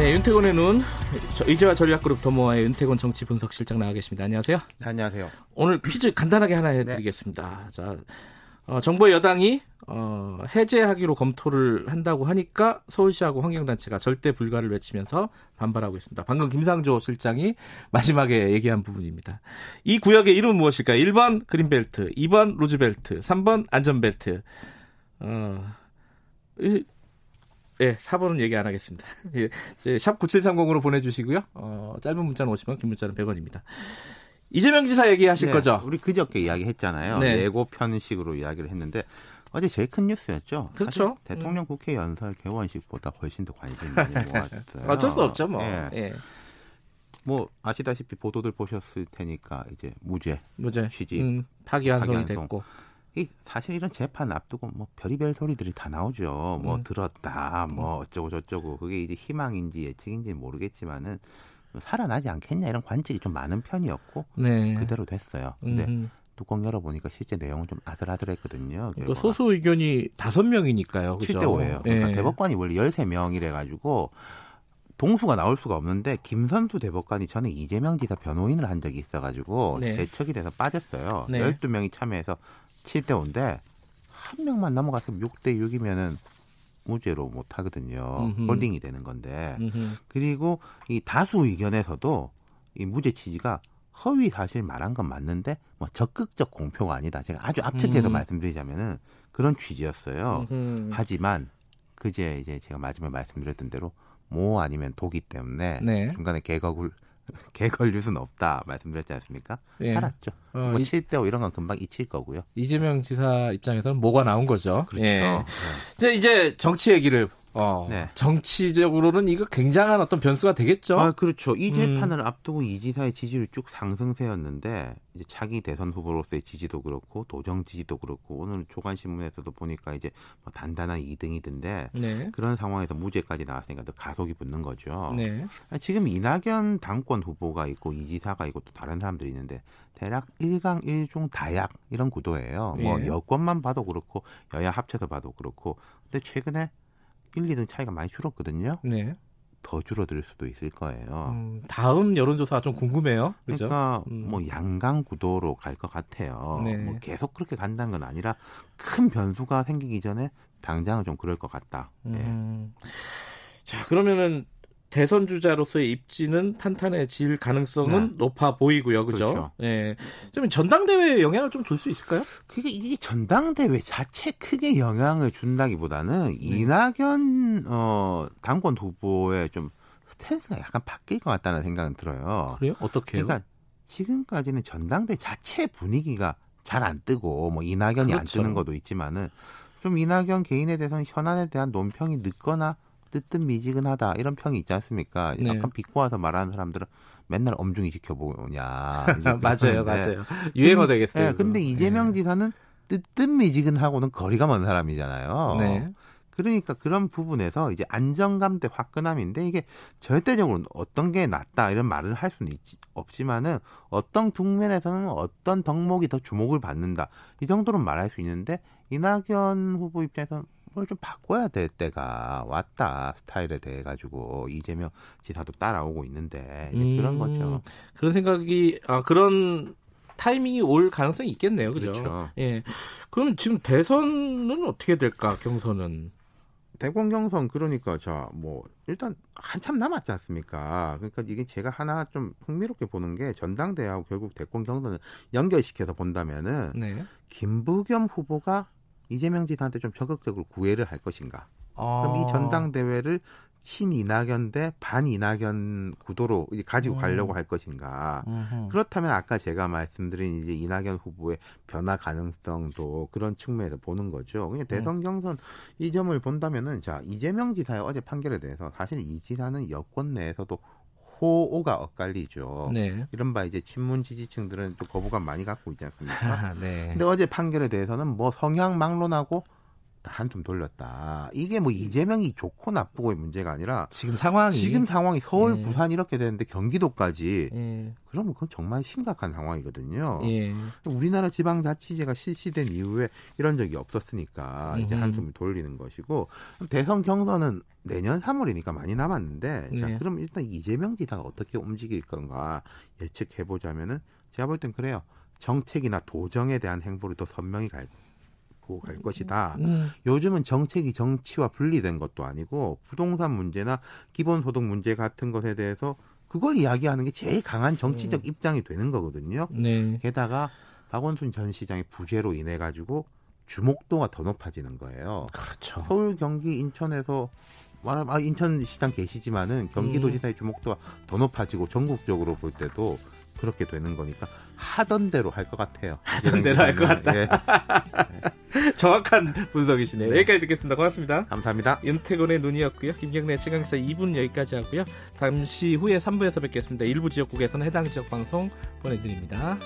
네, 윤태곤의 눈. 저, 이제와 전략그룹 더모아의 윤태곤 정치 분석실장 나와 계십니다. 안녕하세요. 네, 안녕하세요. 오늘 퀴즈 간단하게 하나 해드리겠습니다. 네. 자, 어, 정부 여당이 어, 해제하기로 검토를 한다고 하니까 서울시하고 환경단체가 절대 불가를 외치면서 반발하고 있습니다. 방금 김상조 실장이 마지막에 얘기한 부분입니다. 이 구역의 이름은 무엇일까요? 1번 그린벨트, 2번 루즈벨트, 3번 안전벨트. 어, 이, 예, 4번은 얘기 안 하겠습니다. 예, 샵 9730으로 보내주시고요. 어, 짧은 문자는 50원, 긴 문자는 100원입니다. 이재명 지사 얘기하실 네, 거죠? 우리 그저께 이야기했잖아요. 네. 예고 편식으로 이야기를 했는데 어제 제일 큰 뉴스였죠. 그렇죠. 대통령 국회 연설 개원식보다 훨씬 더 관심이 많이 모았어요. 어쩔 수 없죠, 뭐. 예. 예. 뭐 아시다시피 보도들 보셨을 테니까 이제 무죄, 무죄, 취직, 음, 파기환송이 파기환송. 됐고. 이 사실 이런 재판 앞두고 뭐 별의별 소리들이 다 나오죠. 뭐 음. 들었다, 뭐 어쩌고 저쩌고 그게 이제 희망인지 예측인지 모르겠지만은 살아나지 않겠냐 이런 관측이 좀 많은 편이었고 네. 그대로 됐어요. 근데 음, 뚜껑 열어보니까 실제 내용은 좀 아슬아슬했거든요. 그 소수 의견이 다섯 명이니까요. 그죠? 7대 5예요. 그러니까 예. 대법관이 원래 13명이래 가지고 동수가 나올 수가 없는데 김선수 대법관이 전에 이재명 지사 변호인을 한 적이 있어 가지고 네. 재척이 돼서 빠졌어요. 네. 12명이 참여해서 7대 5인데 한 명만 넘어갔으면 6대 6이면은 무죄로 못 하거든요. 음흠. 홀딩이 되는 건데. 음흠. 그리고 이 다수 의견에서도 이 무죄 취지가 허위 사실 말한 건 맞는데 뭐 적극적 공표가 아니다. 제가 아주 압축해서 음. 말씀드리자면은 그런 취지였어요. 음흠. 하지만 그제 이제 제가 마지막에 말씀드렸던 대로 모 아니면 독이 때문에 네. 중간에 개걸을 개걸 뉴스는 없다 말씀드렸지 않습니까? 예. 알았죠. 어, 뭐 이, 7대 5 이런 건 금방 잊힐 거고요. 이재명 지사 입장에서는 뭐가 나온 거죠. 그렇죠. 예. 네. 이제 이제 정치 얘기를 어, 네. 정치적으로는 이거 굉장한 어떤 변수가 되겠죠. 아, 그렇죠. 이 음. 재판을 앞두고 이 지사의 지지율이 쭉 상승세였는데 이제 차기 대선 후보로서의 지지도 그렇고 도정 지지도 그렇고 오늘 조간 신문에서도 보니까 이제 뭐 단단한 2등이던데 네. 그런 상황에서 무죄까지 나왔으니까 더 가속이 붙는 거죠. 네. 지금 이낙연 당권 후보가 있고 이 지사가 있고 또 다른 사람들이 있는데 대략 1강 1중 다약 이런 구도예요. 뭐 예. 여권만 봐도 그렇고 여야 합쳐서 봐도 그렇고 근데 최근에 1, 2등 차이가 많이 줄었거든요. 네. 더 줄어들 수도 있을 거예요. 음, 다음 여론조사가 좀 궁금해요. 그죠? 그러니까 음. 뭐 양강 구도로 갈 것 같아요. 네. 뭐 계속 그렇게 간다는 건 아니라 큰 변수가 생기기 전에 당장은 좀 그럴 것 같다. 예. 음. 자, 그러면은 대선 주자로서의 입지는 탄탄해질 가능성은 네. 높아 보이고요. 그죠? 그렇죠. 예. 좀 전당대회에 영향을 좀 줄 수 있을까요? 그게 이게 전당대회 자체 크게 영향을 준다기보다는 네. 이낙연 어 당권 후보의 좀 스탠스가 약간 바뀔 것 같다는 생각은 들어요. 그래요? 어떻게 해요? 그러니까 지금까지는 전당대 자체 분위기가 잘 안 뜨고 뭐 이낙연이 안 그렇죠. 뜨는 것도 있지만은 좀 이낙연 개인에 대해서는 현안에 대한 논평이 늦거나 뜨뜻미지근하다 이런 평이 있지 않습니까? 네. 약간 비꼬아서 말하는 사람들은 맨날 엄중히 지켜보냐. 맞아요, 맞아요. 유행어 되겠어요. 네, 근데. 이재명 예. 지사는 뜨뜻미지근하고는 거리가 먼 사람이잖아요. 네. 그러니까 그런 부분에서 이제 안정감 대 화끈함인데 이게 절대적으로 어떤 게 낫다 이런 말을 할 수는 있지, 없지만은 어떤 국면에서는 어떤 덕목이 더 주목을 받는다 이 정도는 말할 수 있는데 이낙연 후보 입장에서는 뭘 좀 바꿔야 될 때가 왔다 스타일에 대해 가지고 이재명 지사도 따라오고 있는데 이제 그런 음, 거죠. 그런 생각이 아 그런 타이밍이 올 가능성이 있겠네요. 그죠? 그렇죠. 예. 그러면 지금 대선은 어떻게 될까? 경선은. 대권 경선 그러니까 자 뭐 일단 한참 남았지 않습니까? 그러니까 이게 제가 하나 좀 흥미롭게 보는 게 전당대회하고 결국 대권 경선을 연결시켜서 본다면은 네. 김부겸 후보가 이재명 지사한테 좀 적극적으로 구애를 할 것인가? 그럼 이 아. 전당대회를 친 이낙연 대 반 이낙연 구도로 이제 가지고 음. 가려고 할 것인가? 음흠. 그렇다면 아까 제가 말씀드린 이제 이낙연 후보의 변화 가능성도 그런 측면에서 보는 거죠. 그냥 대선 경선 이 점을 본다면은 자 이재명 지사의 어제 판결에 대해서 사실 이 지사는 여권 내에서도 호오가 엇갈리죠. 네. 이른바 이제 친문 지지층들은 또 거부감 많이 갖고 있지 않습니까? 아, 네. 근데 어제 판결에 대해서는 뭐 성향 막론하고 다 한숨 돌렸다. 이게 뭐 이재명이 좋고 나쁘고의 문제가 아니라 지금 상황이 지금 상황이 서울, 예. 부산 이렇게 되는데 경기도까지 예. 그러면 그건 정말 심각한 상황이거든요. 예. 우리나라 지방자치제가 실시된 이후에 이런 적이 없었으니까 이제. 한숨을 돌리는 것이고 대선 경선은 내년 3월이니까 많이 남았는데 자, 네. 그럼 일단 이재명 지사가 어떻게 움직일 건가 예측해 보자면은 제가 볼 땐 그래요. 정책이나 도정에 대한 행보를 더 선명히 갈, 보고 갈 것이다. 음, 요즘은 정책이 정치와 분리된 것도 아니고 부동산 문제나 기본소득 문제 같은 것에 대해서 그걸 이야기하는 게 제일 강한 정치적 입장이 되는 거거든요. 네. 게다가 박원순 전 시장의 부재로 인해 가지고 주목도가 더 높아지는 거예요. 그렇죠. 서울, 경기, 인천에서 말하면 아, 인천시장 계시지만은 경기도지사의 주목도가 더 높아지고 전국적으로 볼 때도 그렇게 되는 거니까 하던 대로 할 것 같아요. 하던 대로 할 것 같다. 예, 정확한 분석이시네요. 네. 여기까지 듣겠습니다. 고맙습니다. 감사합니다. 윤태곤의 눈이었고요. 김경래 최강사 2분 여기까지 하고요. 잠시 후에 3부에서 뵙겠습니다. 일부 지역국에서는 해당 지역 방송 보내드립니다.